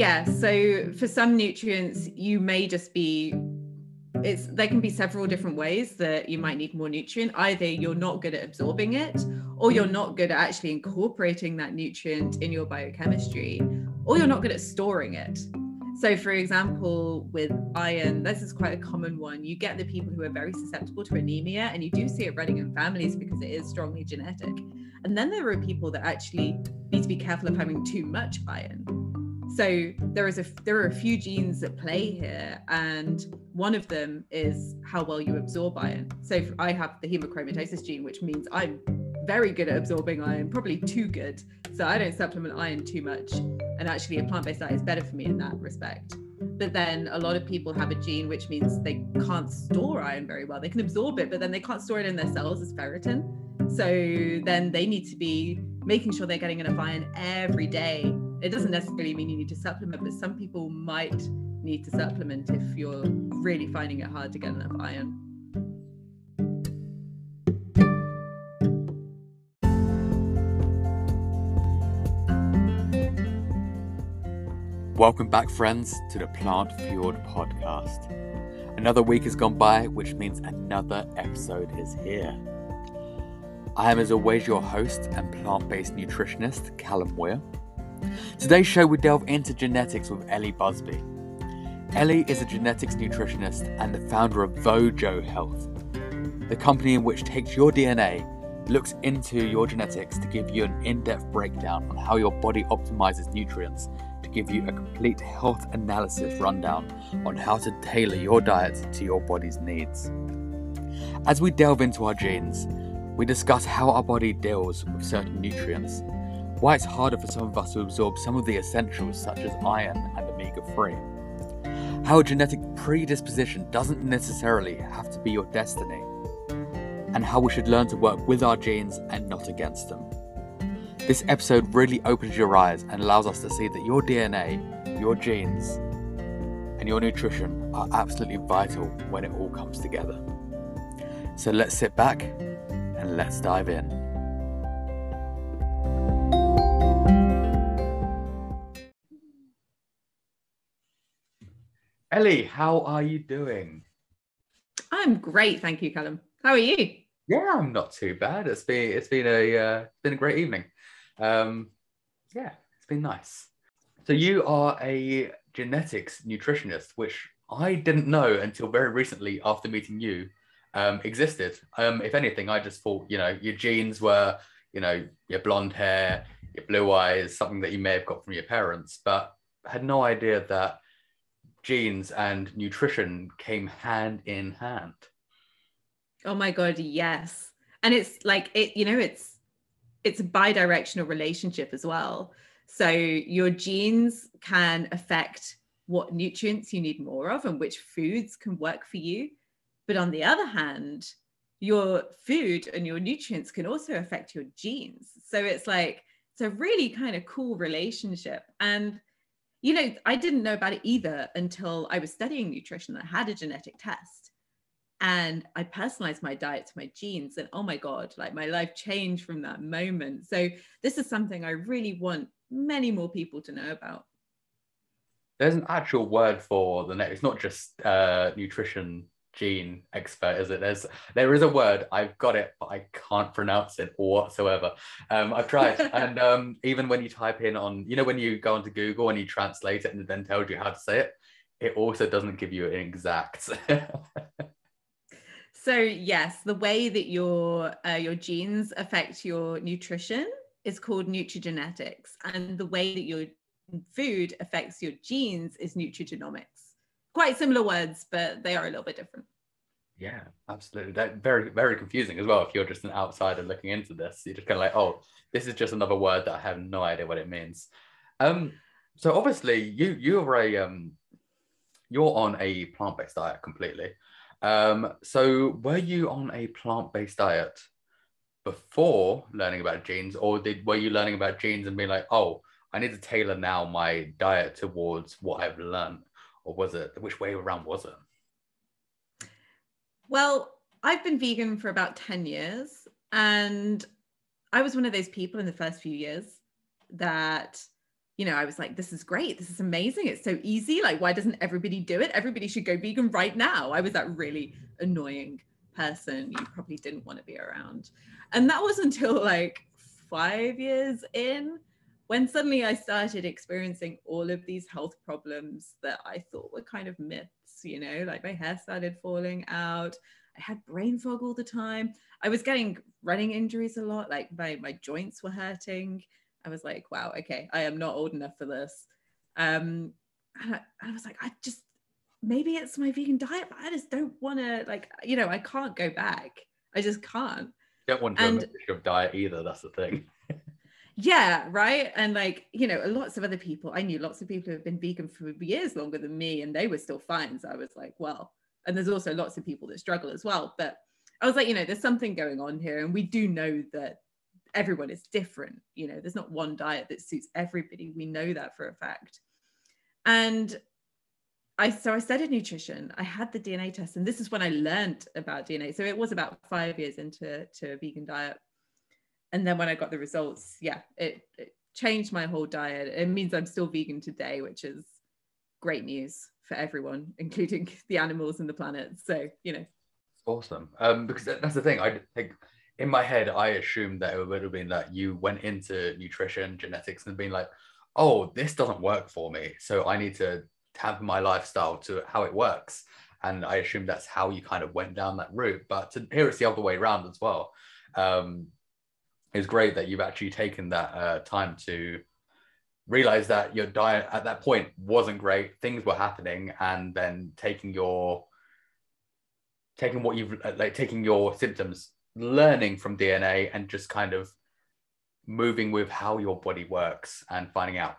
yeah, mm. so for some nutrients, you may just be it's there can be several different ways that you might need more nutrient. Either you're not good at absorbing it, or you're not good at actually incorporating that nutrient in your biochemistry, or you're not good at storing it. So, for example, with iron, this is quite a common one. You get the people who are very susceptible to anemia, and you do see it running in families because it is strongly genetic. And then there are people that actually need to be careful of having too much iron so there is a there are a few genes that play here and one of them is how well you absorb iron. So i have the hemochromatosis gene which means i'm very good at absorbing iron probably too good. So i don't supplement iron too much and actually a plant-based diet is better for me in that respect. But then a lot of people have a gene which means they can't store iron very well. They can absorb it but then they can't store it in their cells as ferritin. So then they need to be making sure they're getting enough iron every day it doesn't necessarily mean you need to supplement, but some people might need to supplement if you're really finding it hard to get enough iron. Welcome back, friends, to the Plant Fuelled podcast. Another week has gone by, which means another episode is here. I am, as always, your host and plant based nutritionist, Callum Weir. Today's show we delve into genetics with Ellie Busby. Ellie is a genetics nutritionist and the founder of Vojo Health, the company in which takes your DNA, looks into your genetics to give you an in depth breakdown on how your body optimizes nutrients to give you a complete health analysis rundown on how to tailor your diet to your body's needs. As we delve into our genes, we discuss how our body deals with certain nutrients why it's harder for some of us to absorb some of the essentials such as iron and omega 3. How a genetic predisposition doesn't necessarily have to be your destiny, and how we should learn to work with our genes and not against them. This episode really opens your eyes and allows us to see that your DNA, your genes, and your nutrition are absolutely vital when it all comes together. So let's sit back and let's dive in. Ellie, how are you doing? I'm great, thank you, Callum. How are you? Yeah, I'm not too bad. It's been it's been a uh, been a great evening. Um, yeah, it's been nice. So you are a genetics nutritionist, which I didn't know until very recently after meeting you um, existed. Um, if anything, I just thought you know your genes were you know your blonde hair, your blue eyes, something that you may have got from your parents, but had no idea that genes and nutrition came hand in hand. Oh my god, yes. And it's like it, you know, it's it's a bi-directional relationship as well. So your genes can affect what nutrients you need more of and which foods can work for you. But on the other hand, your food and your nutrients can also affect your genes. So it's like it's a really kind of cool relationship. And you know, I didn't know about it either until I was studying nutrition. I had a genetic test and I personalized my diet to my genes. And oh my God, like my life changed from that moment. So, this is something I really want many more people to know about. There's an actual word for the next, it's not just uh, nutrition gene expert, is it? There's there is a word I've got it, but I can't pronounce it whatsoever. Um, I've tried, and um, even when you type in on, you know, when you go onto Google and you translate it and it then tells you how to say it, it also doesn't give you an exact. so yes, the way that your uh, your genes affect your nutrition is called nutrigenetics, and the way that your food affects your genes is nutrigenomics quite similar words, but they are a little bit different. Yeah, absolutely. That very, very confusing as well. If you're just an outsider looking into this, you're just kind of like, oh, this is just another word that I have no idea what it means. Um, so obviously you you're a um you're on a plant-based diet completely. Um, so were you on a plant-based diet before learning about genes, or did were you learning about genes and being like, oh, I need to tailor now my diet towards what I've learned? Or was it which way around was it? Well, I've been vegan for about 10 years and I was one of those people in the first few years that you know, I was like, this is great. This is amazing. It's so easy. Like, why doesn't everybody do it? Everybody should go vegan right now. I was that really annoying person you probably didn't want to be around. And that was until like five years in when suddenly I started experiencing all of these health problems that I thought were kind of myths, you know, like my hair started falling out. I had brain fog all the time. I was getting running injuries a lot, like my, my joints were hurting. I was like, wow, okay, I am not old enough for this. Um, and I, I was like, I just, maybe it's my vegan diet, but I just don't want to, like, you know, I can't go back. I just can't. You don't want to and, of diet either. That's the thing. yeah, right. And like, you know, lots of other people, I knew lots of people who have been vegan for years longer than me, and they were still fine. So I was like, well, and there's also lots of people that struggle as well. But I was like, you know, there's something going on here. And we do know that everyone is different. You know, there's not one diet that suits everybody. We know that for a fact. And I so I studied nutrition. I had the DNA test, and this is when I learned about DNA. So it was about five years into to a vegan diet. And then when I got the results, yeah, it, it changed my whole diet. It means I'm still vegan today, which is great news for everyone, including the animals and the planet. So, you know. Awesome. Um, because that's the thing. I think in my head, I assumed that it would have been that you went into nutrition, genetics, and been like, oh, this doesn't work for me. So I need to have my lifestyle to how it works. And I assume that's how you kind of went down that route. But to hear it's the other way around as well. Um, it's great that you've actually taken that uh, time to realize that your diet at that point wasn't great. Things were happening, and then taking your taking what you've like taking your symptoms learning from DNA and just kind of moving with how your body works and finding out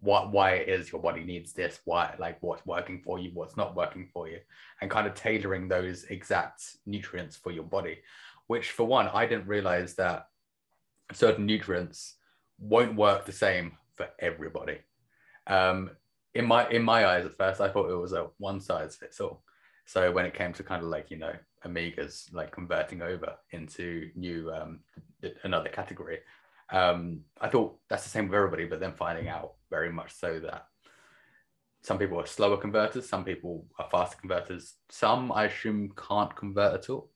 what why it is your body needs this, why like what's working for you, what's not working for you, and kind of tailoring those exact nutrients for your body. Which for one, I didn't realize that certain nutrients won't work the same for everybody. Um, in my in my eyes, at first, I thought it was a one size fits all. So when it came to kind of like you know omegas like converting over into new um, another category. Um, I thought that's the same with everybody, but then finding out very much so that some people are slower converters, some people are faster converters, some I assume can't convert at all.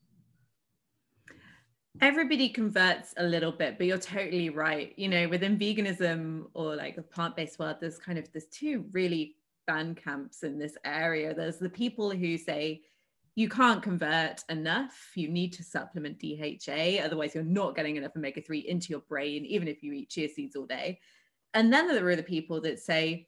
Everybody converts a little bit, but you're totally right. You know, within veganism or like a plant-based world, there's kind of there's two really fan camps in this area. There's the people who say you can't convert enough. You need to supplement DHA, otherwise, you're not getting enough omega 3 into your brain, even if you eat chia seeds all day. And then there are the people that say,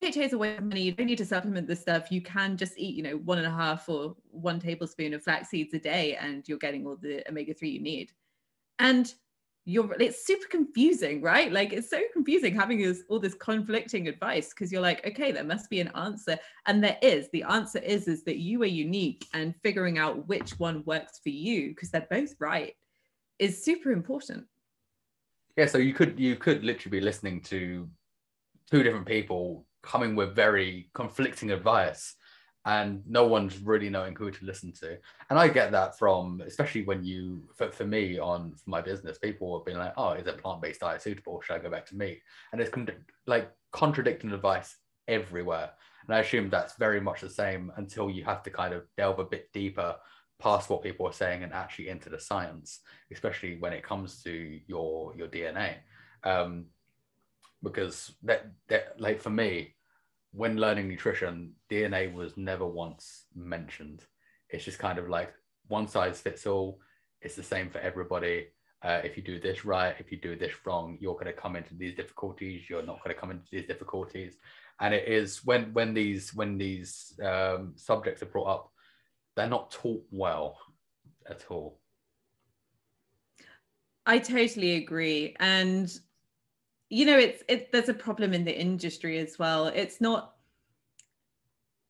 DHA is a waste of money. You don't need to supplement this stuff. You can just eat, you know, one and a half or one tablespoon of flax seeds a day, and you're getting all the omega 3 you need. And you're it's super confusing right like it's so confusing having this, all this conflicting advice because you're like okay there must be an answer and there is the answer is is that you are unique and figuring out which one works for you because they're both right is super important yeah so you could you could literally be listening to two different people coming with very conflicting advice and no one's really knowing who to listen to. And I get that from, especially when you, for, for me on for my business, people have been like, oh, is a plant based diet suitable? Should I go back to meat? And it's con- like contradicting advice everywhere. And I assume that's very much the same until you have to kind of delve a bit deeper past what people are saying and actually into the science, especially when it comes to your your DNA. Um, because that, that like for me, when learning nutrition, DNA was never once mentioned. It's just kind of like one size fits all. It's the same for everybody. Uh, if you do this right, if you do this wrong, you're going to come into these difficulties. You're not going to come into these difficulties. And it is when when these when these um, subjects are brought up, they're not taught well at all. I totally agree, and you know it's it there's a problem in the industry as well. It's not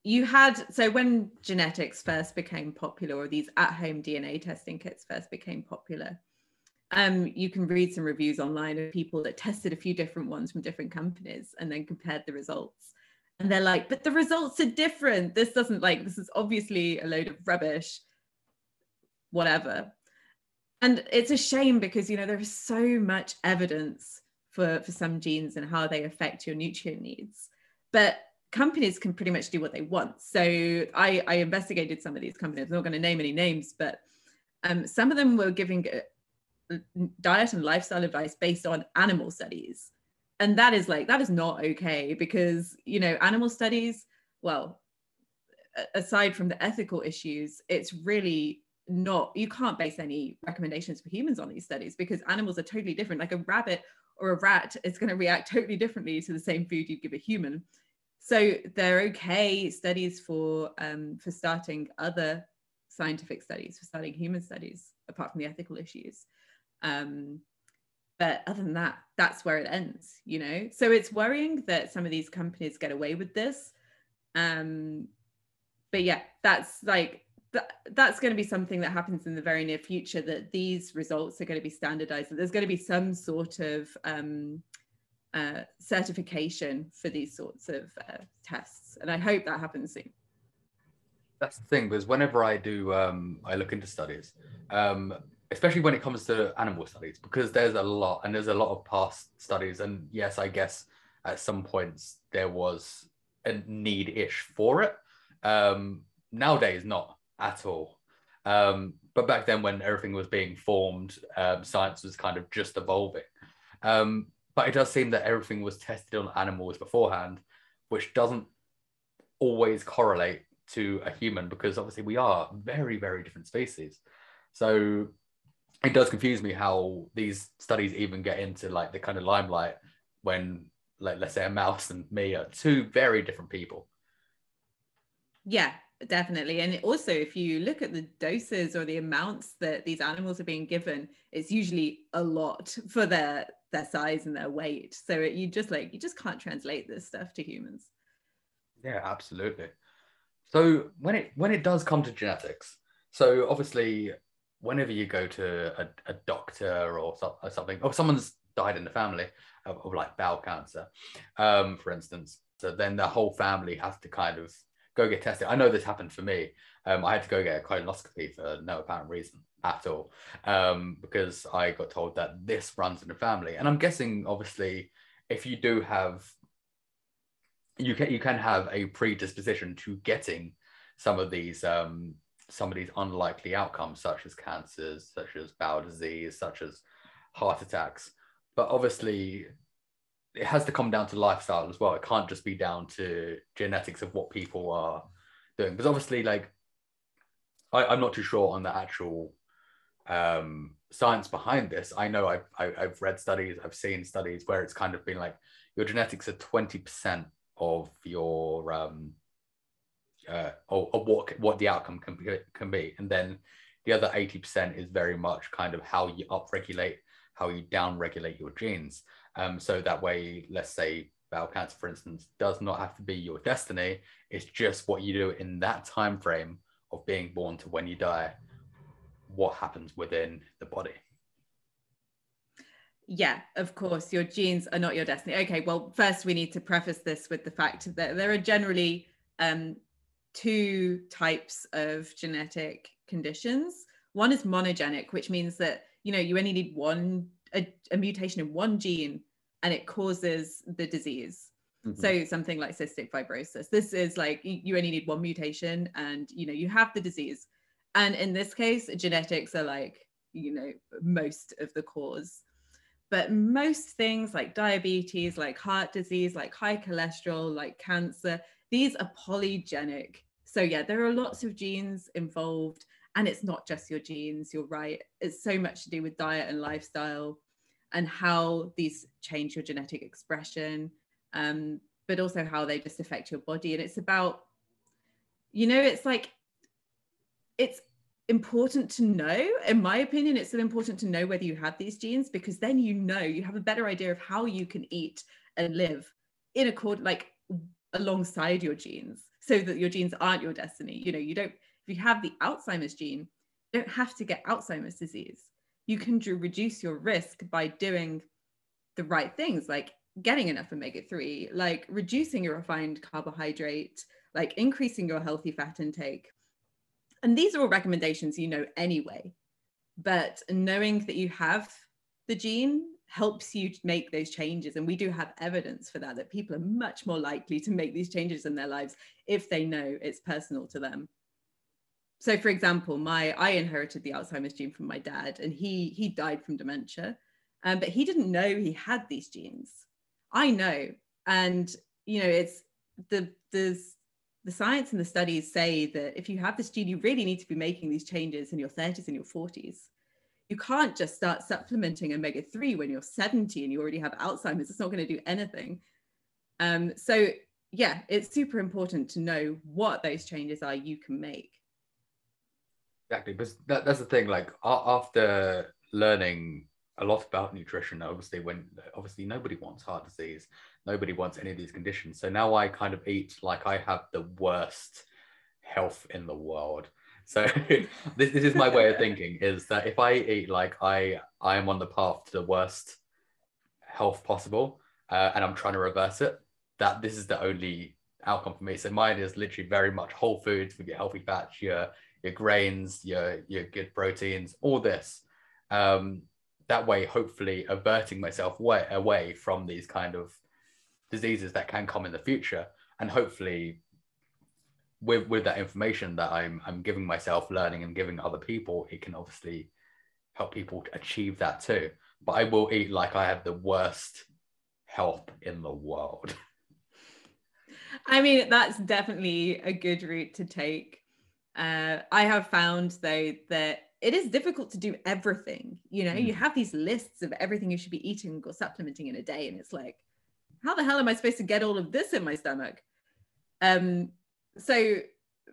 you had so when genetics first became popular or these at-home dna testing kits first became popular um, you can read some reviews online of people that tested a few different ones from different companies and then compared the results. And they're like but the results are different. This doesn't like this is obviously a load of rubbish whatever. And it's a shame because you know there is so much evidence for, for some genes and how they affect your nutrient needs. But companies can pretty much do what they want. So I, I investigated some of these companies. I'm not going to name any names, but um, some of them were giving uh, diet and lifestyle advice based on animal studies. And that is like, that is not okay because, you know, animal studies, well, aside from the ethical issues, it's really not, you can't base any recommendations for humans on these studies because animals are totally different. Like a rabbit or a rat is going to react totally differently to the same food you'd give a human. So they're okay studies for um, for starting other scientific studies, for starting human studies, apart from the ethical issues. Um, but other than that, that's where it ends, you know. So it's worrying that some of these companies get away with this. Um, but yeah, that's like that's going to be something that happens in the very near future that these results are going to be standardized there's going to be some sort of um, uh, certification for these sorts of uh, tests and i hope that happens soon. That's the thing because whenever i do um, i look into studies um, especially when it comes to animal studies because there's a lot and there's a lot of past studies and yes i guess at some points there was a need-ish for it. Um, nowadays not at all. Um, but back then, when everything was being formed, um, science was kind of just evolving. Um, but it does seem that everything was tested on animals beforehand, which doesn't always correlate to a human because obviously we are very, very different species. So it does confuse me how these studies even get into like the kind of limelight when, like, let's say a mouse and me are two very different people. Yeah, definitely and also if you look at the doses or the amounts that these animals are being given it's usually a lot for their their size and their weight. So it, you just like you just can't translate this stuff to humans. Yeah absolutely. So when it when it does come to genetics so obviously whenever you go to a, a doctor or, so, or something or someone's died in the family of, of like bowel cancer um, for instance so then the whole family has to kind of go get tested. I know this happened for me. Um, I had to go get a colonoscopy for no apparent reason at all um, because I got told that this runs in the family. And I'm guessing, obviously, if you do have, you can you can have a predisposition to getting some of these um, some of these unlikely outcomes, such as cancers, such as bowel disease, such as heart attacks. But obviously, it has to come down to lifestyle as well. It can't just be down to genetics of what people are doing. Because obviously, like, I, am not too sure on the actual um, science behind this. I know I've, I, have i have read studies, I've seen studies where it's kind of been like your genetics are 20% of your, um, uh, or, or what, what the outcome can be, can be. And then the other 80% is very much kind of how you upregulate, how you downregulate your genes. Um, so that way, let's say bowel cancer, for instance, does not have to be your destiny. It's just what you do in that time frame of being born to when you die. What happens within the body? Yeah, of course, your genes are not your destiny. Okay, well, first we need to preface this with the fact that there are generally um, two types of genetic conditions. One is monogenic, which means that you know you only need one a, a mutation in one gene and it causes the disease. Mm-hmm. So something like cystic fibrosis. This is like you only need one mutation and you know you have the disease. And in this case, genetics are like, you know, most of the cause. But most things like diabetes, like heart disease, like high cholesterol, like cancer, these are polygenic. So yeah, there are lots of genes involved and it's not just your genes, you're right. It's so much to do with diet and lifestyle and how these change your genetic expression, um, but also how they just affect your body. And it's about, you know, it's like, it's important to know. In my opinion, it's so important to know whether you have these genes because then you know you have a better idea of how you can eat and live in accord, like alongside your genes, so that your genes aren't your destiny. You know, you don't, if you have the Alzheimer's gene, you don't have to get Alzheimer's disease you can reduce your risk by doing the right things like getting enough omega 3 like reducing your refined carbohydrate like increasing your healthy fat intake. And these are all recommendations you know anyway but knowing that you have the gene helps you make those changes. And we do have evidence for that that people are much more likely to make these changes in their lives if they know it's personal to them so for example my i inherited the alzheimer's gene from my dad and he he died from dementia um, but he didn't know he had these genes. I know and you know it's the the the science and the studies say that if you have this gene you really need to be making these changes in your 30s and your 40s you can't just start supplementing omega 3 when you're 70 and you already have alzheimer's. It's not going to do anything. Um, so yeah it's super important to know what those changes are you can make exactly but that, that's the thing like after learning a lot about nutrition obviously when obviously nobody wants heart disease nobody wants any of these conditions. So now i kind of eat like i have the worst health in the world. So this, this is my way of thinking is that if i eat like i i am on the path to the worst health possible uh, and i'm trying to reverse it that this is the only outcome for me. So mine is literally very much whole foods with your healthy fats your your grains, your your good proteins, all this. Um, that way, hopefully, averting myself way, away from these kind of diseases that can come in the future, and hopefully, with with that information that I'm I'm giving myself, learning and giving other people, it can obviously help people achieve that too. But I will eat like I have the worst health in the world. I mean, that's definitely a good route to take. Uh, I have found though that it is difficult to do everything. You know, mm. you have these lists of everything you should be eating or supplementing in a day, and it's like, how the hell am I supposed to get all of this in my stomach? Um, so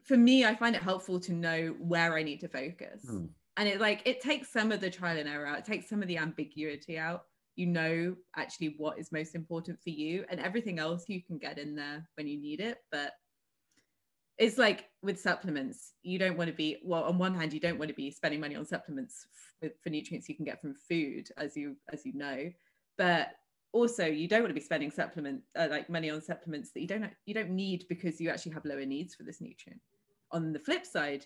for me, I find it helpful to know where I need to focus. Mm. And it like it takes some of the trial and error out, it takes some of the ambiguity out. You know actually what is most important for you, and everything else you can get in there when you need it. But it's like with supplements you don't want to be well on one hand you don't want to be spending money on supplements for, for nutrients you can get from food as you as you know but also you don't want to be spending supplement uh, like money on supplements that you don't you don't need because you actually have lower needs for this nutrient. On the flip side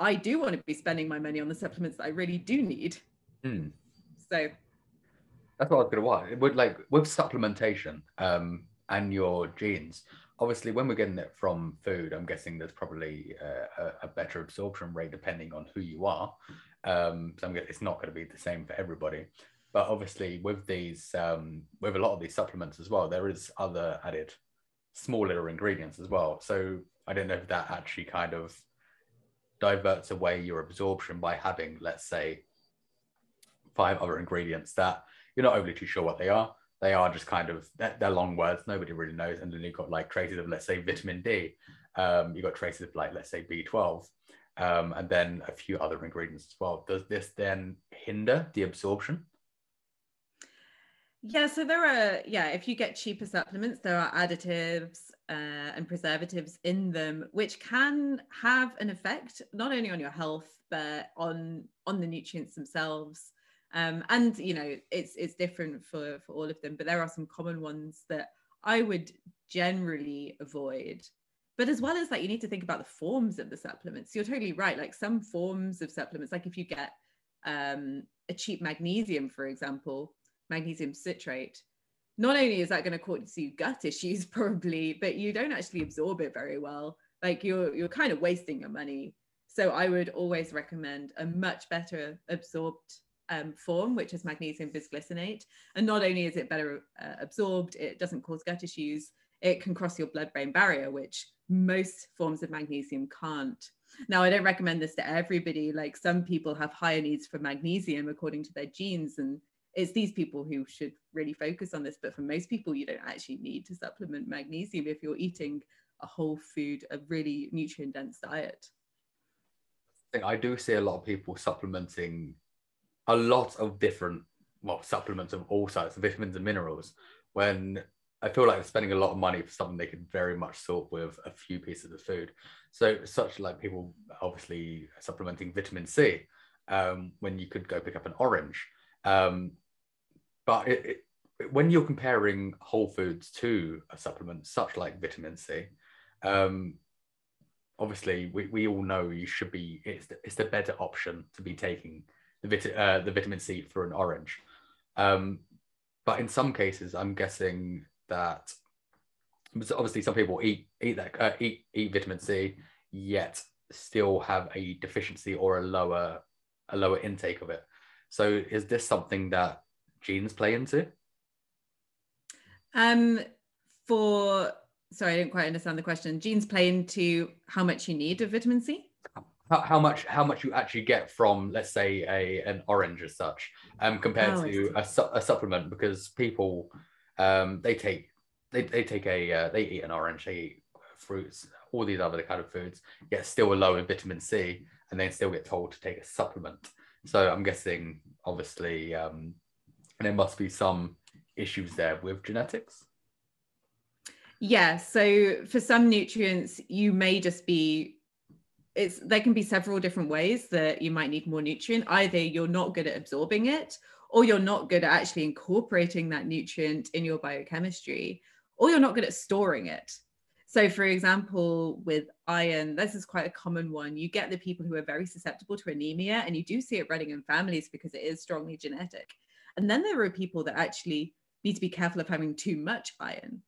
i do want to be spending my money on the supplements that i really do need. Hmm. so that's what i was going to want would like with supplementation um and your genes obviously when we're getting it from food i'm guessing there's probably uh, a, a, better absorption rate depending on who you are. Um, so I'm it's not going to be the same for everybody. But obviously with these um, with a lot of these supplements as well there is other added small little ingredients as well. So i don't know if that actually kind of diverts away your absorption by having let's say five other ingredients that you're not overly too sure what they are they are just kind of they're, they're, long words. Nobody really knows. And then you've got like traces of let's say vitamin d. Um, you've got traces of like let's say b12 um, and then a few other ingredients as well. Does this then hinder the absorption? Yeah so there are yeah if you get cheaper supplements there are additives uh, and preservatives in them which can have an effect not only on your health but on on the nutrients themselves um, and you know it's it's different for for all of them but there are some common ones that i would generally avoid. But as well as that you need to think about the forms of the supplements. You're totally right. Like some forms of supplements like if you get um, a cheap magnesium for example magnesium citrate not only is that going to cause you gut issues probably but you don't actually absorb it very well. Like you're you're kind of wasting your money. So i would always recommend a much better absorbed um, form, which is magnesium bisglycinate. And not only is it better uh, absorbed, it doesn't cause gut issues, it can cross your blood brain barrier, which most forms of magnesium can't. Now, I don't recommend this to everybody. Like some people have higher needs for magnesium according to their genes, and it's these people who should really focus on this. But for most people, you don't actually need to supplement magnesium if you're eating a whole food, a really nutrient dense diet. I do see a lot of people supplementing a lot of different well supplements of all sorts, vitamins and minerals. When I feel like they're spending a lot of money for something they could very much sort with a few pieces of food. So such like people obviously supplementing vitamin C um, when you could go pick up an orange. Um, but it, it, when you're comparing whole foods to a supplement such like vitamin C, um, obviously we, we all know you should be it's the, it's the better option to be taking the, vit- uh, the vitamin C for an orange. Um, but in some cases, I'm guessing that obviously some people eat eat that uh, eat eat vitamin C, yet still have a deficiency or a lower a lower intake of it. So is this something that genes play into? Um, for sorry, I didn't quite understand the question. Genes play into how much you need of vitamin C. How, how much how much you actually get from let's say a an orange as such um compared Oh, to a, su- a supplement because people um they take they, they take a uh, they eat an orange they eat fruits all these other kind of foods yet still low in vitamin c and then still get told to take a supplement so i'm guessing obviously um there must be some issues there with genetics Yeah. So for some nutrients, you may just be it's there can be several different ways that you might need more nutrient. Either you're not good at absorbing it, or you're not good at actually incorporating that nutrient in your biochemistry, or you're not good at storing it. So, for example, with iron, this is quite a common one. You get the people who are very susceptible to anemia, and you do see it running in families because it is strongly genetic. And then there are people that actually need to be careful of having too much iron.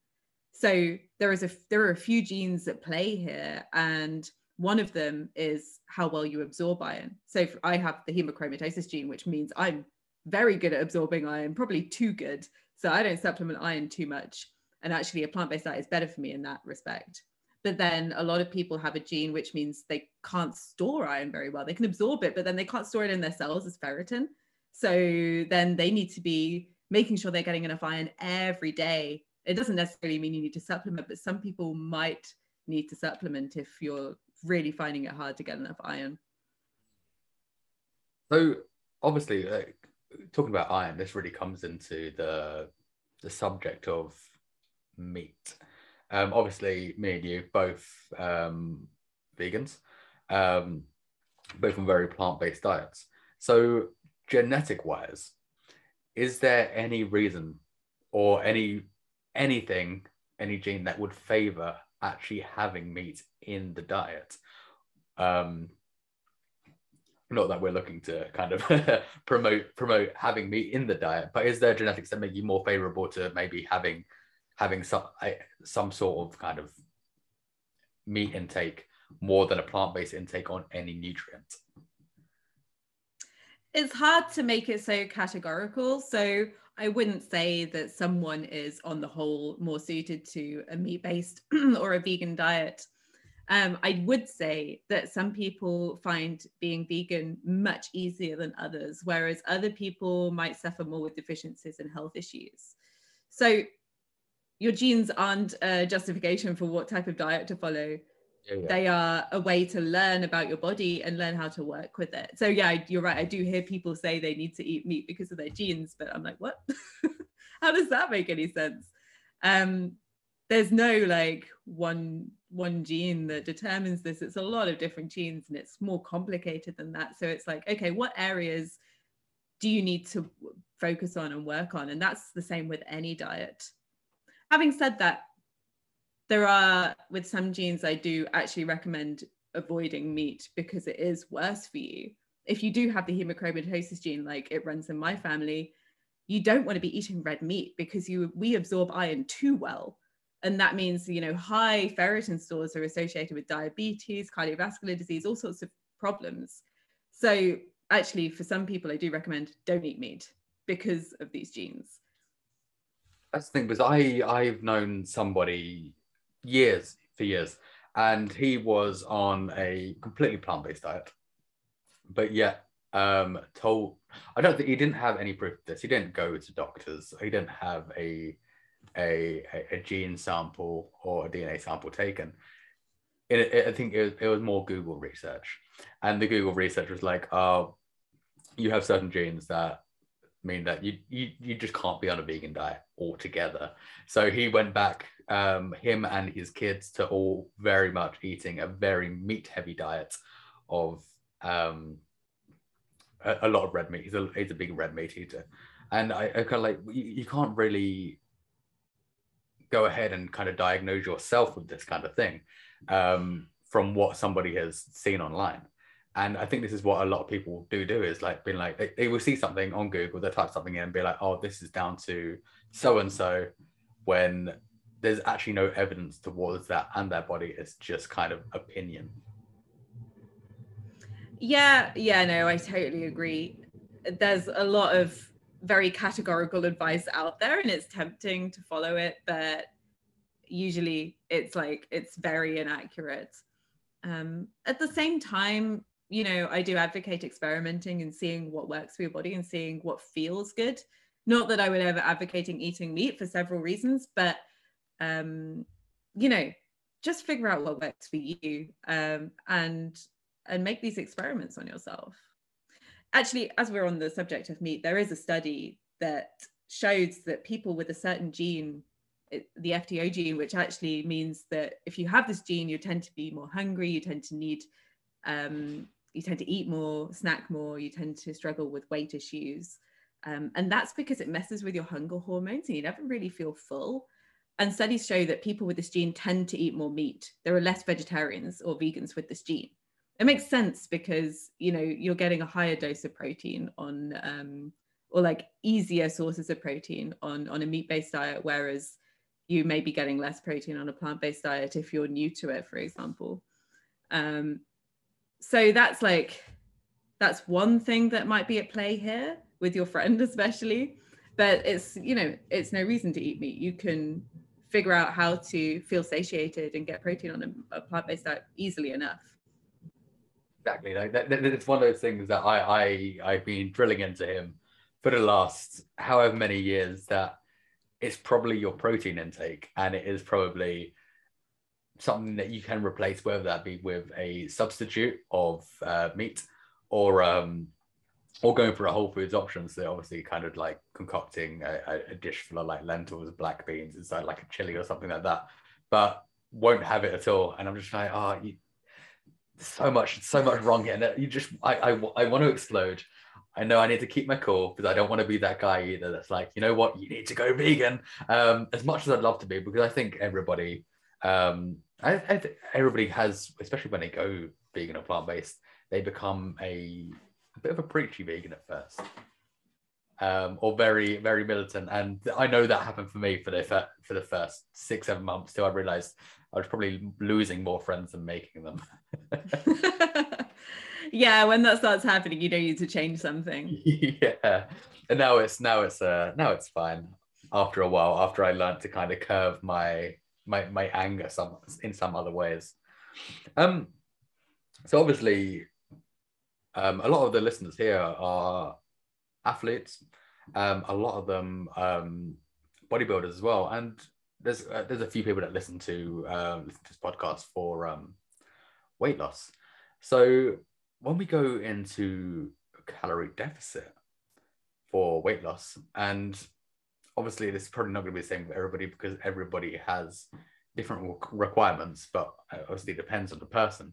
So there is a there are a few genes that play here, and one of them is how well you absorb iron. So I have the hemochromatosis gene, which means I'm very good at absorbing iron, probably too good. So I don't supplement iron too much. And actually, a plant based diet is better for me in that respect. But then a lot of people have a gene which means they can't store iron very well. They can absorb it, but then they can't store it in their cells as ferritin. So then they need to be making sure they're getting enough iron every day. It doesn't necessarily mean you need to supplement, but some people might need to supplement if you're really finding it hard to get enough iron. So obviously, talking about iron, this really comes into the the subject of meat. Um, obviously, me and you both um, vegans, um, both on very plant based diets. So genetic wise, is there any reason or any anything, any gene that would favor actually having meat in the diet? Um, not that we're looking to kind of promote promote having meat in the diet, but is there genetics that make you more favorable to maybe having having some some sort of kind of meat intake more than a plant based intake on any nutrient? It's hard to make it so categorical. So I wouldn't say that someone is on the whole more suited to a meat based or a vegan diet. Um, I would say that some people find being vegan much easier than others, whereas other people might suffer more with deficiencies and health issues. So your genes aren't a justification for what type of diet to follow. Yeah. They are a way to learn about your body and learn how to work with it. So yeah, you're right. I do hear people say they need to eat meat because of their genes, but I'm like, what? how does that make any sense? Um, there's no like one one gene that determines this it's a lot of different genes and it's more complicated than that so it's like okay what areas do you need to focus on and work on and that's the same with any diet having said that there are with some genes i do actually recommend avoiding meat because it is worse for you. If you do have the hemochromatosis gene like it runs in my family you don't want to be eating red meat because you we absorb iron too well. And that means you know high ferritin stores are associated with diabetes cardiovascular disease all sorts of problems. So actually for some people i do recommend don't eat meat because of these genes. That's the thing because I I've known somebody years for years, and he was on a completely plant based diet, but yet um told I don't think he didn't have any proof of this. He didn't go to doctors. He didn't have a a, a gene sample or a DNA sample taken. It, it, I think it was, it was more Google research, and the Google research was like, "Oh, you have certain genes that mean that you you you just can't be on a vegan diet altogether." So he went back, um, him and his kids, to all very much eating a very meat heavy diet of um, a, a lot of red meat. He's a he's a big red meat eater, and I, I kind of like you, you can't really go ahead and kind of diagnose yourself with this kind of thing um, from what somebody has seen online. and I think this is what a lot of people do do is like being like they, they will see something on Google, they type something in and be like, oh, this is down to so and so, when there's actually no evidence towards that, and their body is just kind of opinion. Yeah, yeah, no, I totally agree. There's a lot of very categorical advice out there, and it's tempting to follow it, but usually it's like it's very inaccurate. Um, at the same time, you know, I do advocate experimenting and seeing what works for your body and seeing what feels good. Not that I would ever advocating eating meat for several reasons, but um, you know, just figure out what works for you um, and and make these experiments on yourself. Actually, as we're on the subject of meat, there is a study that shows that people with a certain gene the FTO gene, which actually means that if you have this gene, you tend to be more hungry, you tend to need um, you tend to eat more, snack more, you tend to struggle with weight issues. Um, and that's because it messes with your hunger hormones and you never really feel full. And studies show that people with this gene tend to eat more meat. There are less vegetarians or vegans with this gene. It makes sense because you know you're getting a higher dose of protein on um, or like easier sources of protein on on a meat-based diet, whereas you may be getting less protein on a plant-based diet if you're new to it, for example. Um, so that's like that's one thing that might be at play here with your friend especially but it's you know it's no reason to eat meat you can figure out how to feel satiated and get protein on a, a plant-based diet easily enough. Exactly like that, that, it's one of those things that I, I i've been drilling into him for the last however many years that it's probably your protein intake and it is probably something that you can replace, whether that be with a substitute of uh, meat or um, or going for a whole foods option. So obviously kind of like concocting a, a, dish full of like lentils, black beans inside like a chili or something like that, but won't have it at all. And I'm just like, oh, you, so much, so much wrong here. And you just, I, I, I want to explode. I know I need to keep my cool because I don't want to be that guy either. That's like, you know what, you need to go vegan. Um, as much as I'd love to be, because I think everybody um, I, I everybody has, especially when they go vegan or plant based, they become a, a, bit of a preachy vegan at first, um, or very very militant. And I know that happened for me for the for the first six seven months till I realized I was probably losing more friends than making them. yeah, when that starts happening, you know you need to change something. yeah, and now it's now it's uh now it's fine. After a while, after I learned to kind of curve my my my anger some in some other ways. Um, so obviously, um, a lot of the listeners here are athletes. Um, a lot of them um, bodybuilders as well, and there's uh, there's a few people that listen to uh, listen to this podcast for um, weight loss. So when we go into calorie deficit for weight loss, and obviously this is probably not going to be the same for everybody because everybody has different requirements but obviously it depends on the person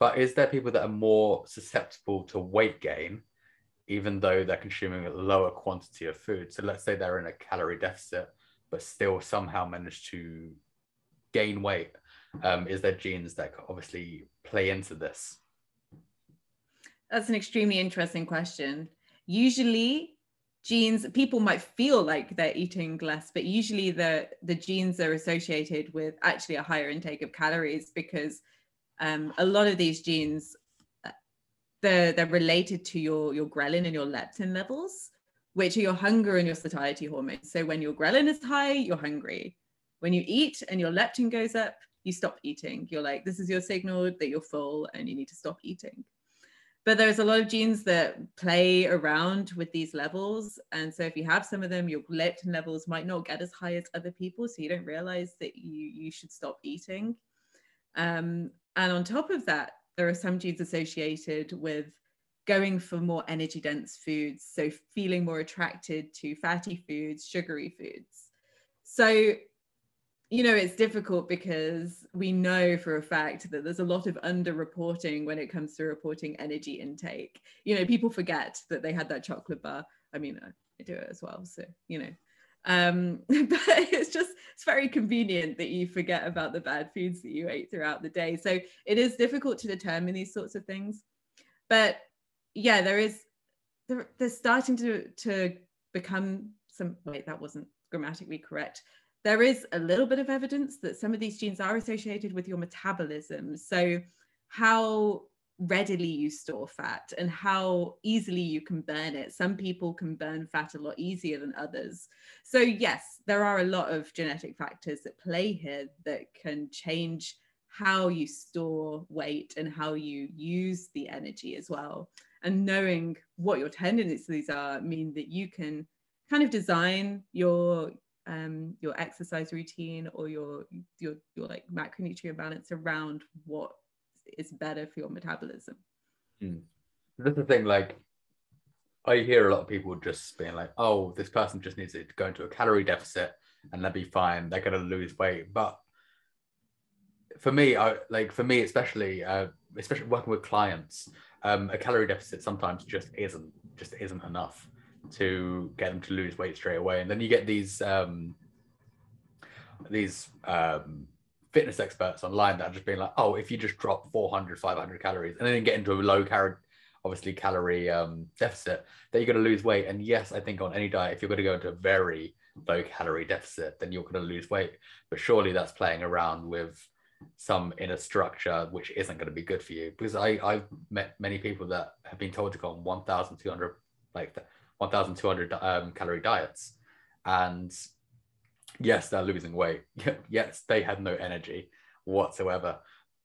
but is there people that are more susceptible to weight gain even though they're consuming a lower quantity of food? So let's say they're in a calorie deficit but still somehow manage to gain weight. Um, is there genes that obviously play into this? That's an extremely interesting question. Usually genes people might feel like they're eating less but usually the the genes are associated with actually a higher intake of calories because um, a lot of these genes uh, they're they're related to your your ghrelin and your leptin levels which are your hunger and your satiety hormones. So when your ghrelin is high you're hungry. When you eat and your leptin goes up you stop eating. You're like this is your signal that you're full and you need to stop eating. But there's a lot of genes that play around with these levels. And so if you have some of them your leptin levels might not get as high as other people. So you don't realize that you you should stop eating um, and on top of that there are some genes associated with going for more energy dense foods so feeling more attracted to fatty foods sugary foods. So you know it's difficult because we know for a fact that there's a lot of underreporting when it comes to reporting energy intake. You know people forget that they had that chocolate bar. I mean i do it as well so you know um but it's just it's very convenient that you forget about the bad foods that you ate throughout the day. So it is difficult to determine these sorts of things. But yeah there is they're, starting to to become some wait that wasn't grammatically correct. There is a little bit of evidence that some of these genes are associated with your metabolism. So how readily you store fat and how easily you can burn it. Some people can burn fat a lot easier than others. So, yes, there are a lot of genetic factors that play here that can change how you store weight and how you use the energy as well. And knowing what your tendencies are mean that you can kind of design your um, your exercise routine or your your your like macronutrient balance around what is better for your metabolism. Mm. That's the thing, like I hear a lot of people just being like, oh, this person just needs to go into a calorie deficit and they'll be fine. They're gonna lose weight. But for me, I like for me, especially uh, especially working with clients, um, a calorie deficit sometimes just isn't just isn't enough to get them to lose weight straight away. And then you get these um, these um, fitness experts online that are just being like, oh, if you just drop 400, 500 calories and then get into a low calorie, obviously calorie um, deficit, that you're going to lose weight. And yes, I think on any diet, if you're going to go into a very low calorie deficit, then you're going to lose weight. But surely that's playing around with some inner structure which isn't going to be good for you. Because I I've met many people that have been told to go on 1,200 like 1,200 um, calorie diets, and yes, they're losing weight. yes, they had no energy whatsoever.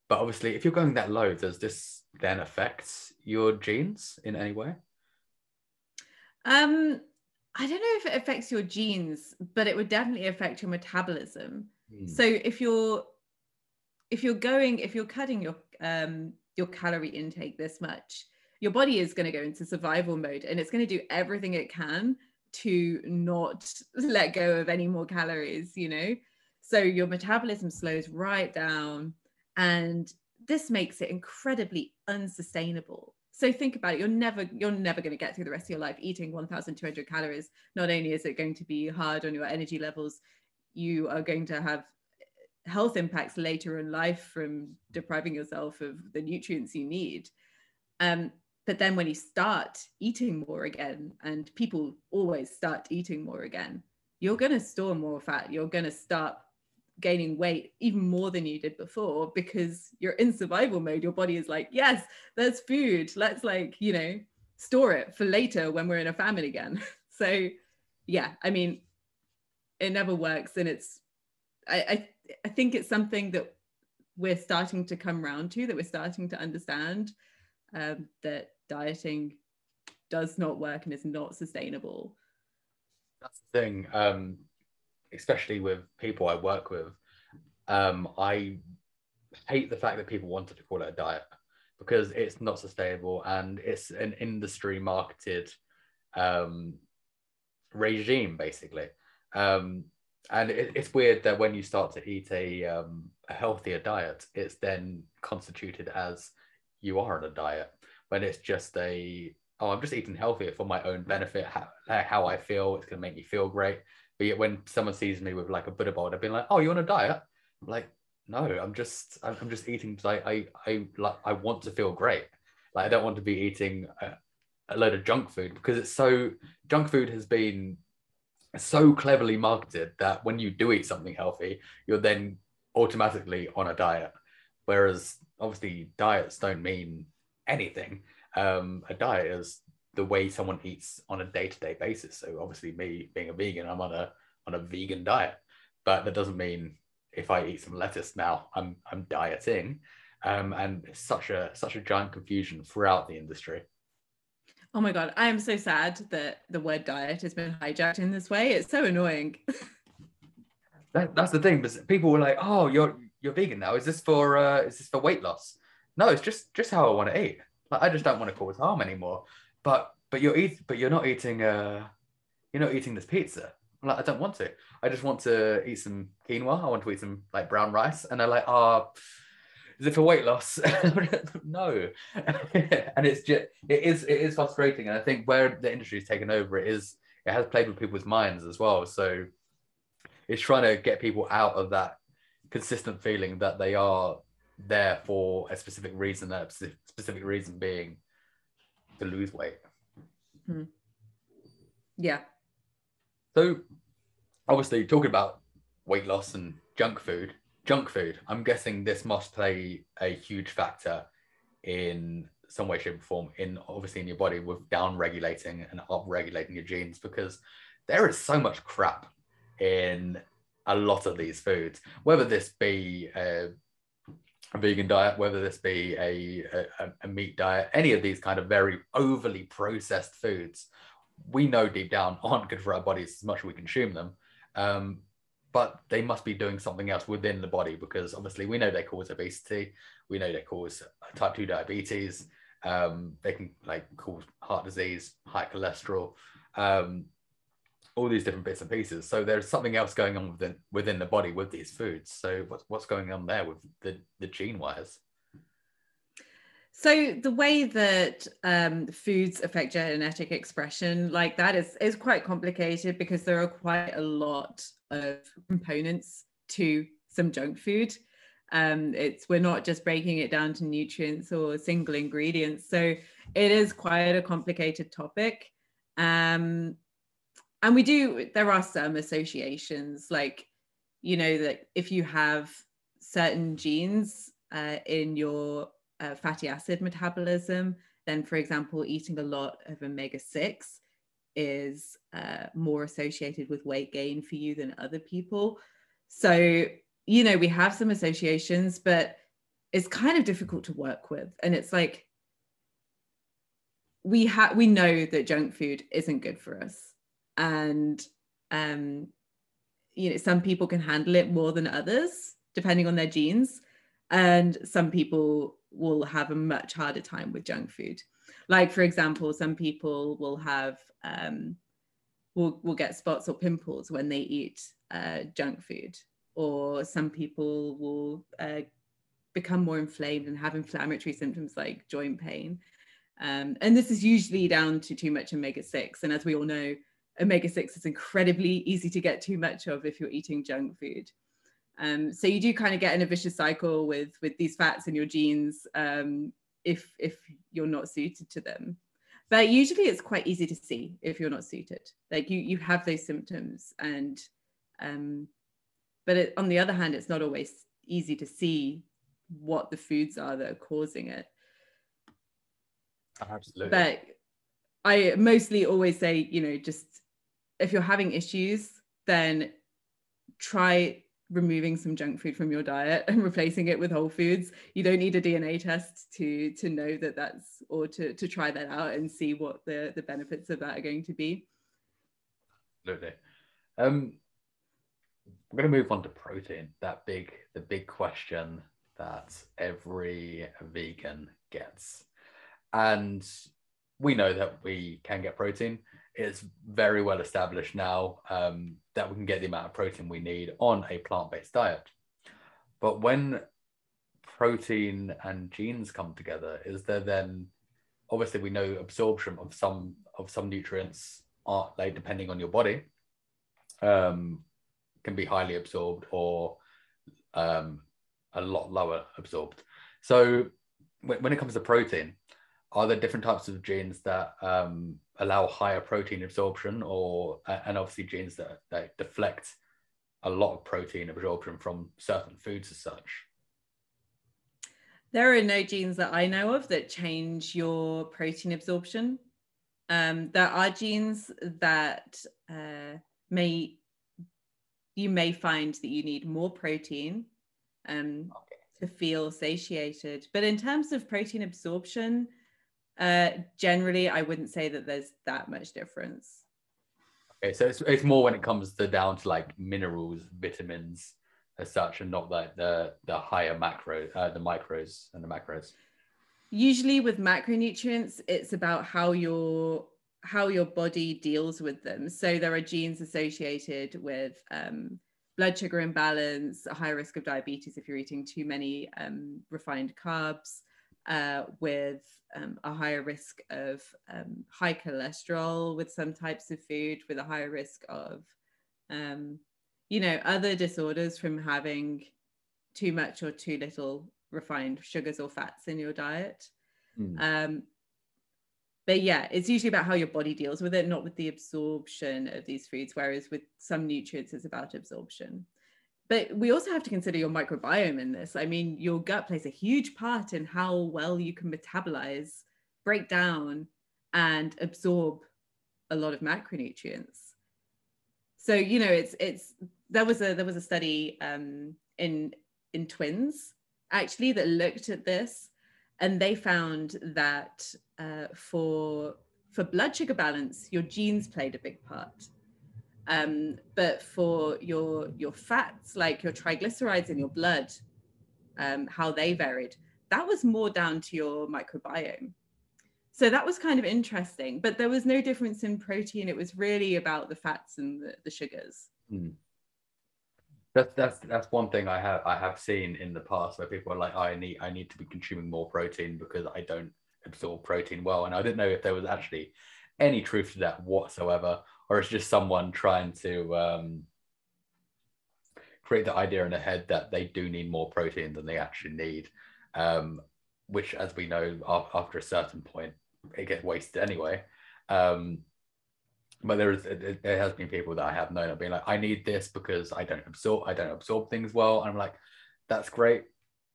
But obviously, if you're going that low, does this then affect your genes in any way? Um, I don't know if it affects your genes, but it would definitely affect your metabolism. Mm. So if you're if you're going if you're cutting your um your calorie intake this much, your body is going to go into survival mode and it's going to do everything it can to not let go of any more calories, you know? So your metabolism slows right down. And this makes it incredibly unsustainable. So think about it. You're never you're never going to get through the rest of your life eating 1,200 calories. Not only is it going to be hard on your energy levels, you are going to have health impacts later in life from depriving yourself of the nutrients you need. Um, but then when you start eating more again and people always start eating more again you're going to store more fat. You're going to start gaining weight even more than you did before because you're in survival mode. Your body is like yes there's food. Let's like you know store it for later when we're in a famine again. So yeah i mean it never works and it's I, I i think it's something that we're starting to come around to that we're starting to understand um, that dieting does not work and is not sustainable. That's the thing, um, especially with people I work with. Um, I hate the fact that people wanted to call it a diet because it's not sustainable and it's an industry marketed um, regime, basically. Um, and it, it's weird that when you start to eat a, um, a healthier diet, it's then constituted as you are on a diet when it's just a oh i'm just eating healthier for my own benefit how, how i feel it's going to make me feel great. But yet when someone sees me with like a buddha bowl they've been like oh you on a diet? I'm like no i'm just i'm just eating because I, I i like i want to feel great. Like i don't want to be eating a, a load of junk food because it's so junk food has been so cleverly marketed that when you do eat something healthy you're then automatically on a diet. Whereas obviously diets don't mean anything. Um, a diet is the way someone eats on a day-to-day basis. So obviously, me being a vegan, I'm on a on a vegan diet, but that doesn't mean if I eat some lettuce now, I'm I'm dieting. Um, and such a such a giant confusion throughout the industry. Oh my god, I am so sad that the word diet has been hijacked in this way. It's so annoying. that, that's the thing. But people were like, "Oh, you're you're vegan now. Is this for uh, is this for weight loss?" No, it's just just how I want to eat. Like I just don't want to cause harm anymore. But but you're eat but you're not eating uh you're not eating this pizza. Like I don't want to. I just want to eat some quinoa. I want to eat some like brown rice. And they're like, oh, is it for weight loss? no. and it's just it is it is frustrating. And I think where the industry is taken over, it is it has played with people's minds as well. So it's trying to get people out of that consistent feeling that they are there for a specific reason, that specific reason being to lose weight. Hmm. Yeah. So, obviously, talking about weight loss and junk food, junk food, I'm guessing this must play a huge factor in some way, shape, or form in obviously in your body with down regulating and up regulating your genes because there is so much crap in a lot of these foods, whether this be a, a vegan diet, whether this be a, a, a meat diet, any of these kind of very overly processed foods, we know deep down aren't good for our bodies as much as we consume them. Um, but they must be doing something else within the body because obviously we know they cause obesity, we know they cause type 2 diabetes, um, they can like cause heart disease, high cholesterol. Um, all these different bits and pieces. So there's something else going on within within the body with these foods. So what's what's going on there with the the gene wires? So the way that um, foods affect genetic expression, like that, is is quite complicated because there are quite a lot of components to some junk food. Um, it's we're not just breaking it down to nutrients or single ingredients. So it is quite a complicated topic. Um, and we do there are some associations like you know that if you have certain genes uh, in your uh, fatty acid metabolism then for example eating a lot of omega-6 is uh, more associated with weight gain for you than other people. So you know we have some associations but it's kind of difficult to work with. And it's like we have we know that junk food isn't good for us and um, you know some people can handle it more than others depending on their genes. And some people will have a much harder time with junk food. Like for example some people will have um, will, will get spots or pimples when they eat uh, junk food. Or some people will uh, become more inflamed and have inflammatory symptoms like joint pain. Um, and this is usually down to too much omega-6 and as we all know omega-6 is incredibly easy to get too much of if you're eating junk food. Um, so you do kind of get in a vicious cycle with with these fats in your genes um, if if you're not suited to them. But usually it's quite easy to see if you're not suited. Like you you have those symptoms and um, but it, on the other hand it's not always easy to see what the foods are that are causing it. Absolutely. But I mostly always say, you know, just if you're having issues, then try removing some junk food from your diet and replacing it with whole foods. You don't need a DNA test to to know that that's or to to try that out and see what the the benefits of that are going to be. Absolutely. Um, we're going to move on to protein. That big the big question that every vegan gets, and we know that we can get protein it's very well established now um, that we can get the amount of protein we need on a plant-based diet. But when protein and genes come together, is there then obviously we know absorption of some of some nutrients are like depending on your body um, can be highly absorbed or um, a lot lower absorbed. So when, it comes to protein, are there different types of genes that um, allow higher protein absorption or and obviously genes that, that deflect a lot of protein absorption from certain foods as such. There are no genes that i know of that change your protein absorption. Um, there are genes that uh, may you may find that you need more protein um, okay. to feel satiated. But in terms of protein absorption uh, generally, I wouldn't say that there's that much difference. Okay, so it's, it's more when it comes to down to like minerals, vitamins, as such, and not like the the higher macro, uh, the micros and the macros. Usually, with macronutrients, it's about how your how your body deals with them. So there are genes associated with um, blood sugar imbalance, a high risk of diabetes if you're eating too many um, refined carbs, uh, with um, a higher risk of um, high cholesterol with some types of food, with a higher risk of, um, you know, other disorders from having too much or too little refined sugars or fats in your diet. Mm. but yeah, it's usually about how your body deals with it, not with the absorption of these foods. Whereas with some nutrients, it's about absorption. But we also have to consider your microbiome in this. I mean, your gut plays a huge part in how well you can metabolize, break down, and absorb a lot of macronutrients. So you know, it's it's there was a there was a study um, in in twins actually that looked at this and they found that uh, for for blood sugar balance, your genes played a big part. Um, but for your your fats, like your triglycerides in your blood, um, how they varied, that was more down to your microbiome. So that was kind of interesting. But there was no difference in protein. It was really about the fats and the, the sugars. Mm that's that's that's one thing I have I have seen in the past where people are like, I need I need to be consuming more protein because I don't absorb protein well, and I didn't know if there was actually any truth to that whatsoever, or it's just someone trying to um, create the idea in their head that they do need more protein than they actually need, um, which, as we know, after a certain point, it gets wasted anyway. Um, but there is there has been people that I have known have been like, I need this because I don't absorb I don't absorb things well. And I'm like, that's great.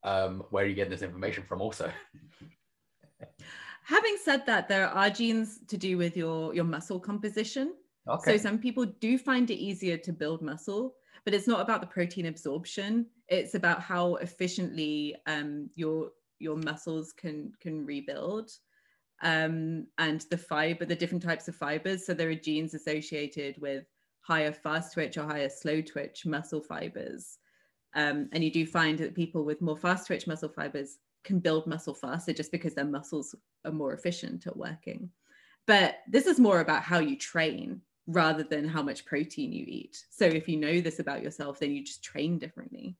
Um, where are you getting this information from also? Having said that, there are genes to do with your your muscle composition. Okay. So some people do find it easier to build muscle, but it's not about the protein absorption. It's about how efficiently um, your your muscles can can rebuild um, and the fiber, the different types of fibers. So there are genes associated with higher fast twitch or higher slow twitch muscle fibers. Um, and you do find that people with more fast twitch muscle fibers can build muscle faster just because their muscles are more efficient at working. But this is more about how you train rather than how much protein you eat. So if you know this about yourself, then you just train differently.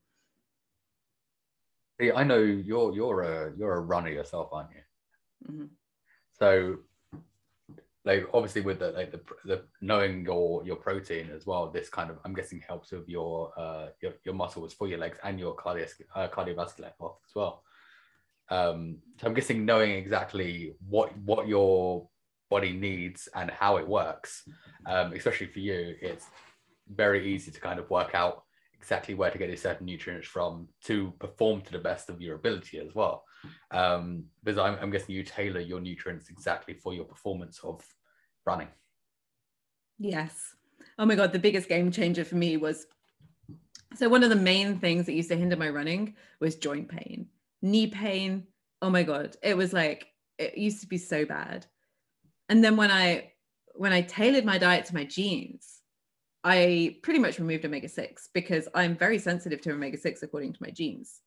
I know you're you're a you're a runner yourself, aren't you? Mm-hmm. So like obviously with the like the, the knowing your your protein as well this kind of i'm guessing helps with your uh your, your muscles for your legs and your cardio, uh, cardiovascular health as well um so i'm guessing knowing exactly what what your body needs and how it works um especially for you it's very easy to kind of work out exactly where to get these certain nutrients from to perform to the best of your ability as well. Um, because I'm, I'm guessing you tailor your nutrients exactly for your performance of running. Yes. Oh my God, the biggest game changer for me was so one of the main things that used to hinder my running was joint pain, knee pain. Oh my God, it was like, it used to be so bad. And then when I, when I tailored my diet to my genes, I pretty much removed omega 6 because I'm very sensitive to omega 6 according to my genes.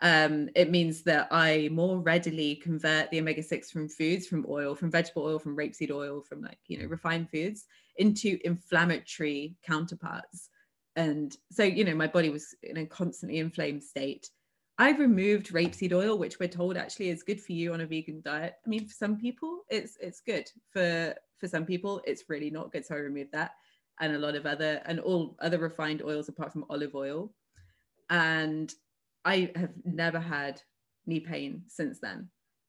Um, it means that I more readily convert the omega 6 from foods, from oil, from vegetable oil, from rapeseed oil, from like, you know, refined foods into inflammatory counterparts. And so, you know, my body was in a constantly inflamed state. I've removed rapeseed oil, which we're told actually is good for you on a vegan diet. I mean, for some people, it's it's good. For for some people, it's really not good. So I removed that and a lot of other and all other refined oils apart from olive oil and i have never had knee pain since then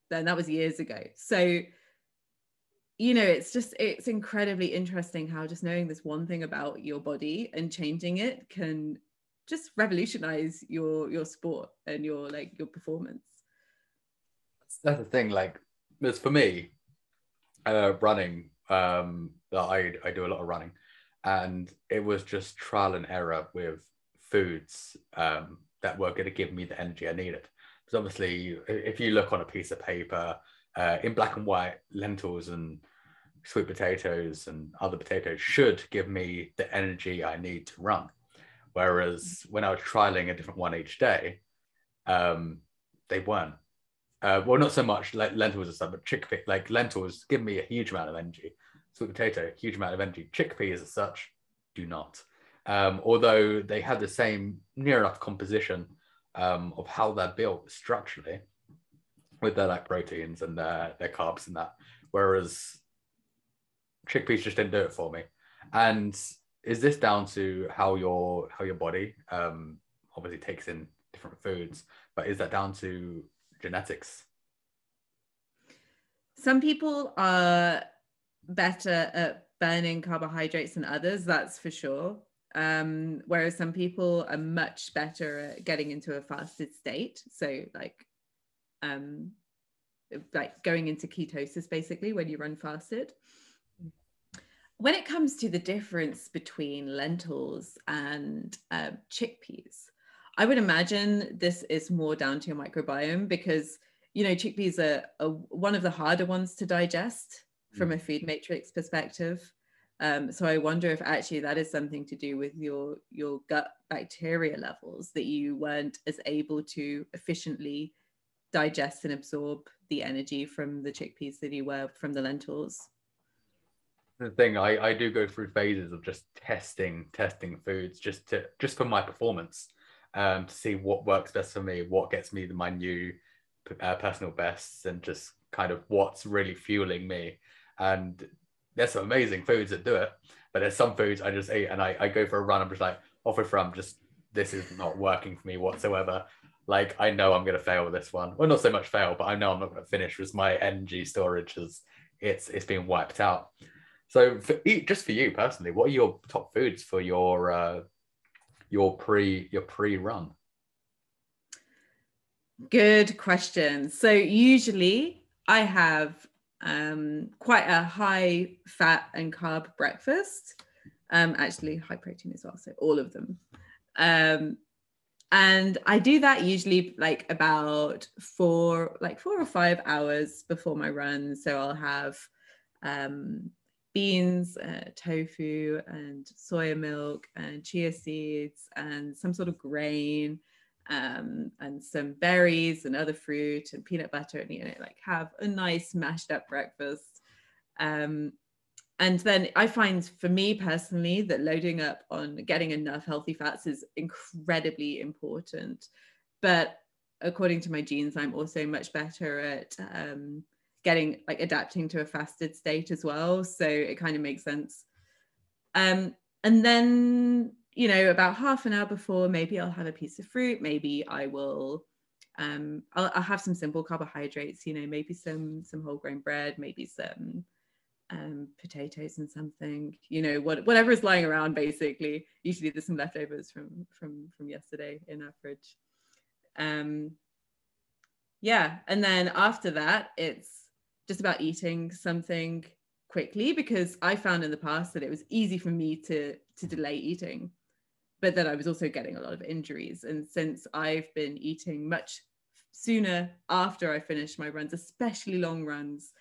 then that was years ago so you know it's just it's incredibly interesting how just knowing this one thing about your body and changing it can just revolutionize your your sport and your like your performance that's the thing like because for me uh running um that i i do a lot of running and it was just trial and error with foods um, that were going to give me the energy I needed. Because obviously, if you look on a piece of paper uh, in black and white, lentils and sweet potatoes and other potatoes should give me the energy I need to run. Whereas when I was trialing a different one each day, um, they weren't. Uh, well, not so much like lentils and stuff, but chickpea, like lentils give me a huge amount of energy sweet potato, huge amount of energy. Chickpeas, as such, do not. Um, although they have the same near enough composition um, of how they're built structurally with their like proteins and their, their carbs and that. Whereas chickpeas just didn't do it for me. And is this down to how your how your body um, obviously takes in different foods, but is that down to genetics? some people are better at burning carbohydrates than others, that's for sure. Um, whereas some people are much better at getting into a fasted state. So like um, like going into ketosis basically when you run fasted. When it comes to the difference between lentils and uh, chickpeas, I would imagine this is more down to your microbiome because you know chickpeas are, are one of the harder ones to digest from a food matrix perspective. Um, so I wonder if actually that is something to do with your your gut bacteria levels that you weren't as able to efficiently digest and absorb the energy from the chickpeas that you were from the lentils. The thing I, I do go through phases of just testing testing foods just to just for my performance um, to see what works best for me, what gets me my new uh, personal bests, and just kind of what's really fueling me. And there's some amazing foods that do it, but there's some foods I just eat and I, I go for a run. I'm just like, off it from just this is not working for me whatsoever. Like I know I'm gonna fail with this one. Well, not so much fail, but I know I'm not gonna finish because my energy storage has it's it's been wiped out. So for, just for you personally, what are your top foods for your uh, your pre your pre run? Good question. So usually I have um, quite a high fat and carb breakfast. Um, actually, high protein as well. So all of them. Um, and I do that usually like about four, like four or five hours before my run. So I'll have um, beans, uh, tofu, and soya milk, and chia seeds, and some sort of grain um, and some berries and other fruit and peanut butter and you know like have a nice mashed up breakfast. Um, and then i find for me personally that loading up on getting enough healthy fats is incredibly important. But according to my genes i'm also much better at um, getting like adapting to a fasted state as well so it kind of makes sense um, and then you know, about half an hour before, maybe I'll have a piece of fruit. Maybe I will, um, I'll, I'll have some simple carbohydrates. You know, maybe some some whole grain bread, maybe some um, potatoes and something. You know, what whatever is lying around. Basically, usually there's some leftovers from from from yesterday in our fridge. Um, yeah, and then after that, it's just about eating something quickly because I found in the past that it was easy for me to to delay eating but then I was also getting a lot of injuries. And since I've been eating much sooner after I finish my runs, especially long runs,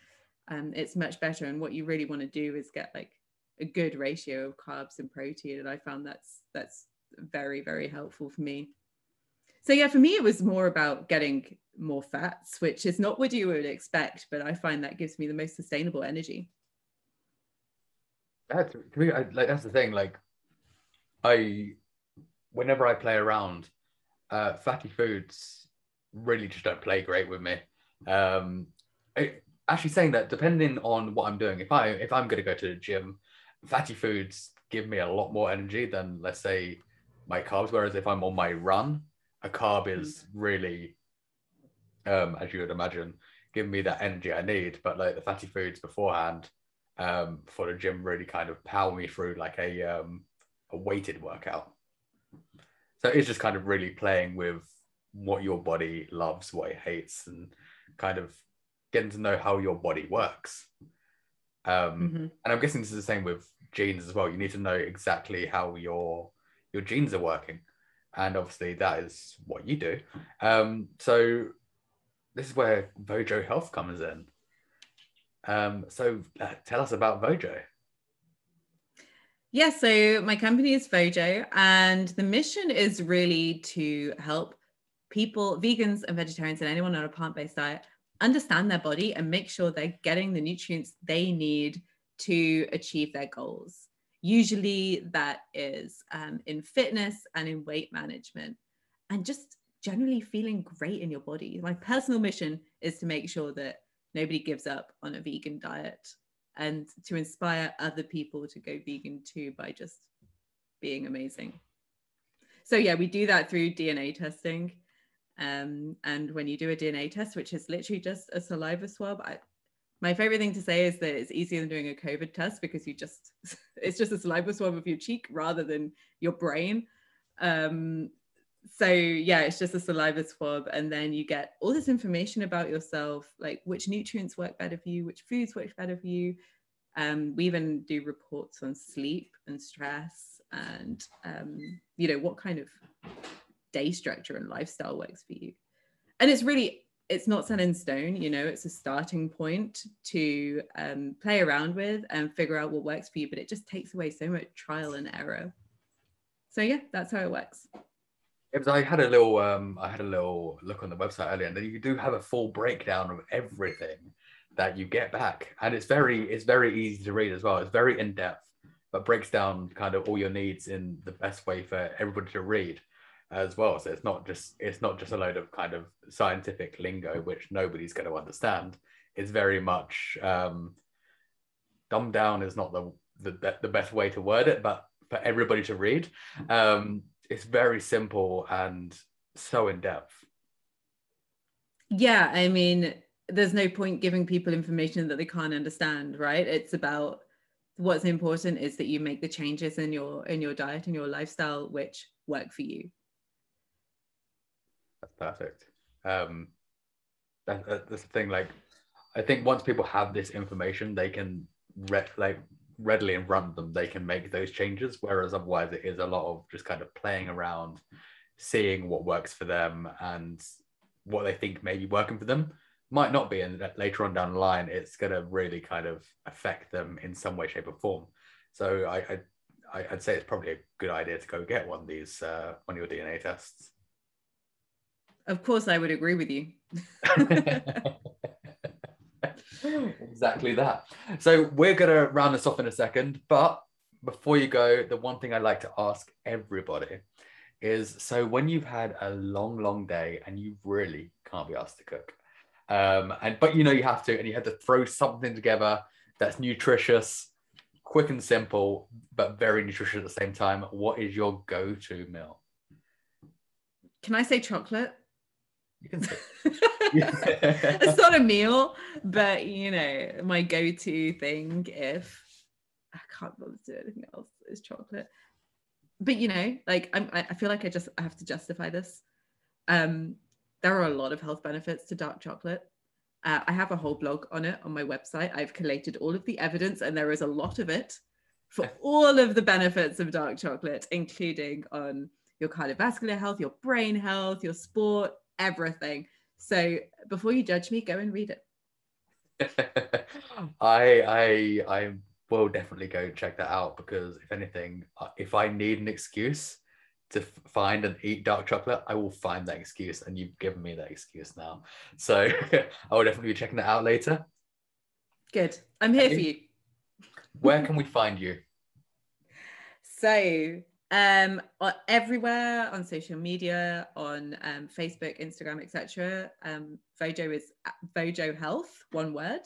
um, it's much better. And what you really want to do is get like a good ratio of carbs and protein. And I found that's that's very, very helpful for me. So yeah, for me, it was more about getting more fats, which is not what you would expect, but I find that gives me the most sustainable energy. That's me, I, like that's the thing. Like, I whenever I play around, uh, fatty foods really just don't play great with me. Um, actually, saying that, depending on what I'm doing, if I if I'm going to go to the gym, fatty foods give me a lot more energy than let's say my carbs. Whereas if I'm on my run, a carb is really, um, as you would imagine, giving me that energy I need. But like the fatty foods beforehand, um, for the gym, really kind of power me through like a um, a weighted workout. So it's just kind of really playing with what your body loves, what it hates, and kind of getting to know how your body works. Um, mm-hmm. And I'm guessing this is the same with genes as well. You need to know exactly how your your genes are working, and obviously that is what you do. Um, so this is where Vojo Health comes in. Um, so uh, tell us about Vojo. Yeah, so my company is Vojo, and the mission is really to help people, vegans and vegetarians, and anyone on a plant based diet understand their body and make sure they're getting the nutrients they need to achieve their goals. Usually, that is um, in fitness and in weight management, and just generally feeling great in your body. My personal mission is to make sure that nobody gives up on a vegan diet and to inspire other people to go vegan too by just being amazing. So yeah, we do that through DNA testing. Um, and when you do a DNA test, which is literally just a saliva swab, I, my favorite thing to say is that it's easier than doing a COVID test because you just it's just a saliva swab of your cheek rather than your brain. Um, so yeah, it's just a saliva swab, and then you get all this information about yourself, like which nutrients work better for you, which foods work better for you. Um, we even do reports on sleep and stress, and um, you know what kind of day structure and lifestyle works for you. And it's really it's not set in stone you know it's a starting point to um, play around with and figure out what works for you but it just takes away so much trial and error so yeah that's how it works it was, I had a little um, I had a little look on the website earlier and then you do have a full breakdown of everything that you get back and it's very it's very easy to read as well it's very in-depth but breaks down kind of all your needs in the best way for everybody to read as well. So it's not just it's not just a load of kind of scientific lingo which nobody's going to understand. It's very much um, dumbed down is not the, the the best way to word it, but for everybody to read, um, it's very simple and so in depth. Yeah, I mean, there's no point giving people information that they can't understand, right? It's about what's important is that you make the changes in your in your diet and your lifestyle which work for you that's perfect. Um, that, that, that's the thing. Like, I think once people have this information, they can re- like readily in front of them, they can make those changes. Whereas otherwise, it is a lot of just kind of playing around, seeing what works for them and what they think may be working for them might not be. And later on down the line, it's going to really kind of affect them in some way, shape, or form. So I, I I'd say it's probably a good idea to go get one of these uh, one of your DNA tests. Of course, I would agree with you. exactly that. So we're going to round this off in a second. But before you go, the one thing I like to ask everybody is so when you've had a long, long day and you really can't be asked to cook, um, and but you know you have to, and you have to throw something together that's nutritious, quick and simple, but very nutritious at the same time. What is your go-to meal? Can I say chocolate? You can say. it's not a meal, but you know, my go-to thing if I can't bother to do anything else is chocolate. But you know, like I'm, I feel like I just I have to justify this. Um, there are a lot of health benefits to dark chocolate. Uh, I have a whole blog on it on my website. I've collated all of the evidence, and there is a lot of it for all of the benefits of dark chocolate, including on your cardiovascular health, your brain health, your sport, everything. So before you judge me, go and read it. I I I will definitely go check that out because if anything, uh, if I need an excuse to find and eat dark chocolate, I will find that excuse, and you've given me that excuse now. So I will definitely be checking that out later. Good. I'm here for you. Where can we find you? So um everywhere on social media on um, facebook instagram etc um vojo is vojo health one word.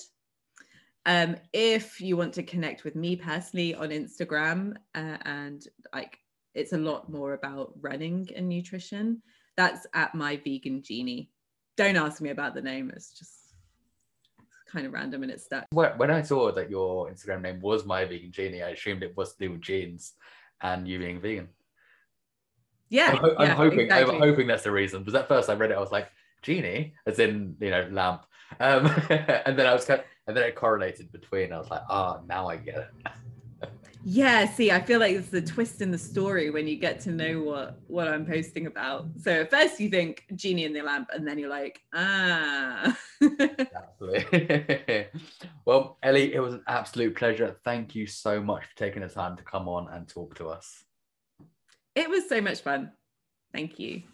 Um if you want to connect with me personally on instagram uh, and like it's a lot more about running and nutrition that's at my vegan genie. Don't ask me about the name it's just kind of random and it's stuck. When i saw that your instagram name was my vegan genie i assumed it was with genes and you being vegan. Yeah, I'm, ho- yeah, I'm hoping. exactly. I'm hoping that's the reason. Because at first I read it, I was like, genie, as in you know lamp, um, and then I was kind, of, and then it correlated between. I was like, ah, oh, now I get it. Yeah see i feel like it's the twist in the story when you get to know what what i'm posting about. So at first you think genie in the lamp and then you're like ah. Exactly well ellie it was an absolute pleasure. Thank you so much for taking the time to come on and talk to us. It was so much fun. Thank you